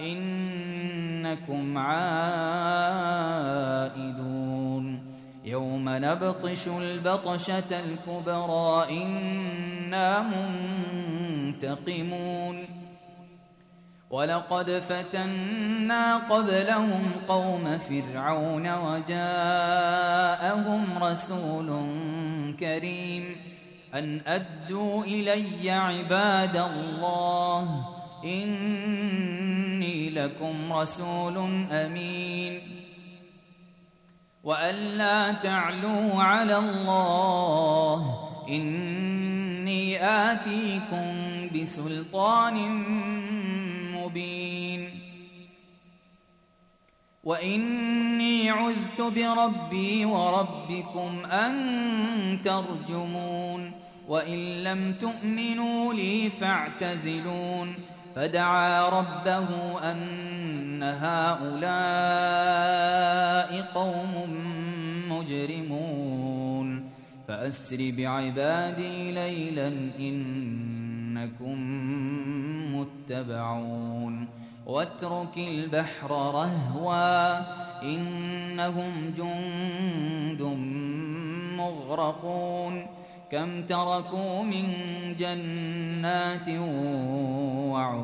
إنكم عائدون. يوم نبطش البطشة الكبرى إنا منتقمون. ولقد فتنا قبلهم قوم فرعون وجاءهم رسول كريم. أن أدوا إلي عباد الله لكم رسول أمين وأن لا تعلوا على الله إني آتيكم بسلطان مبين وإني عذت بربي وربكم أن ترجمون وإن لم تؤمنوا لي فاعتزلون فدعا ربه أن هؤلاء قوم مجرمون. فأسر بعبادي ليلا إنكم متبعون. واترك البحر رهوا إنهم جند مغرقون. كم تركوا من جنات وعيون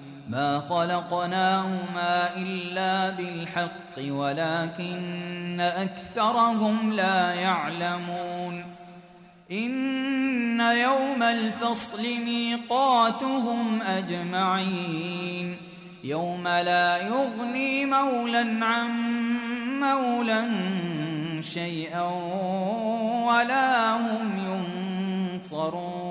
ما خلقناهما إلا بالحق ولكن أكثرهم لا يعلمون إن يوم الفصل ميقاتهم أجمعين يوم لا يغني مولا عن مولا شيئا ولا هم ينصرون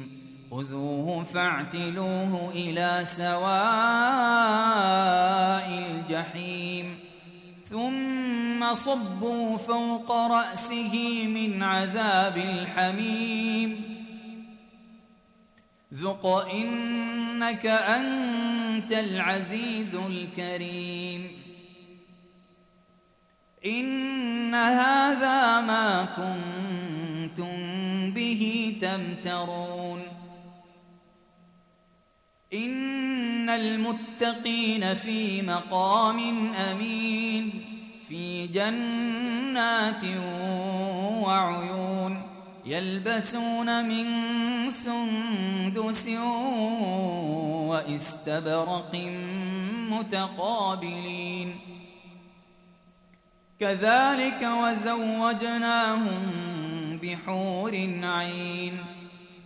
فاعتلوه إلى سواء الجحيم. ثم صبوا فوق رأسه من عذاب الحميم. ذق إنك أنت العزيز الكريم. إن هذا ما كنتم به تمترون. إن المتقين في مقام أمين في جنات وعيون يلبسون من سندس واستبرق متقابلين كذلك وزوجناهم بحور عين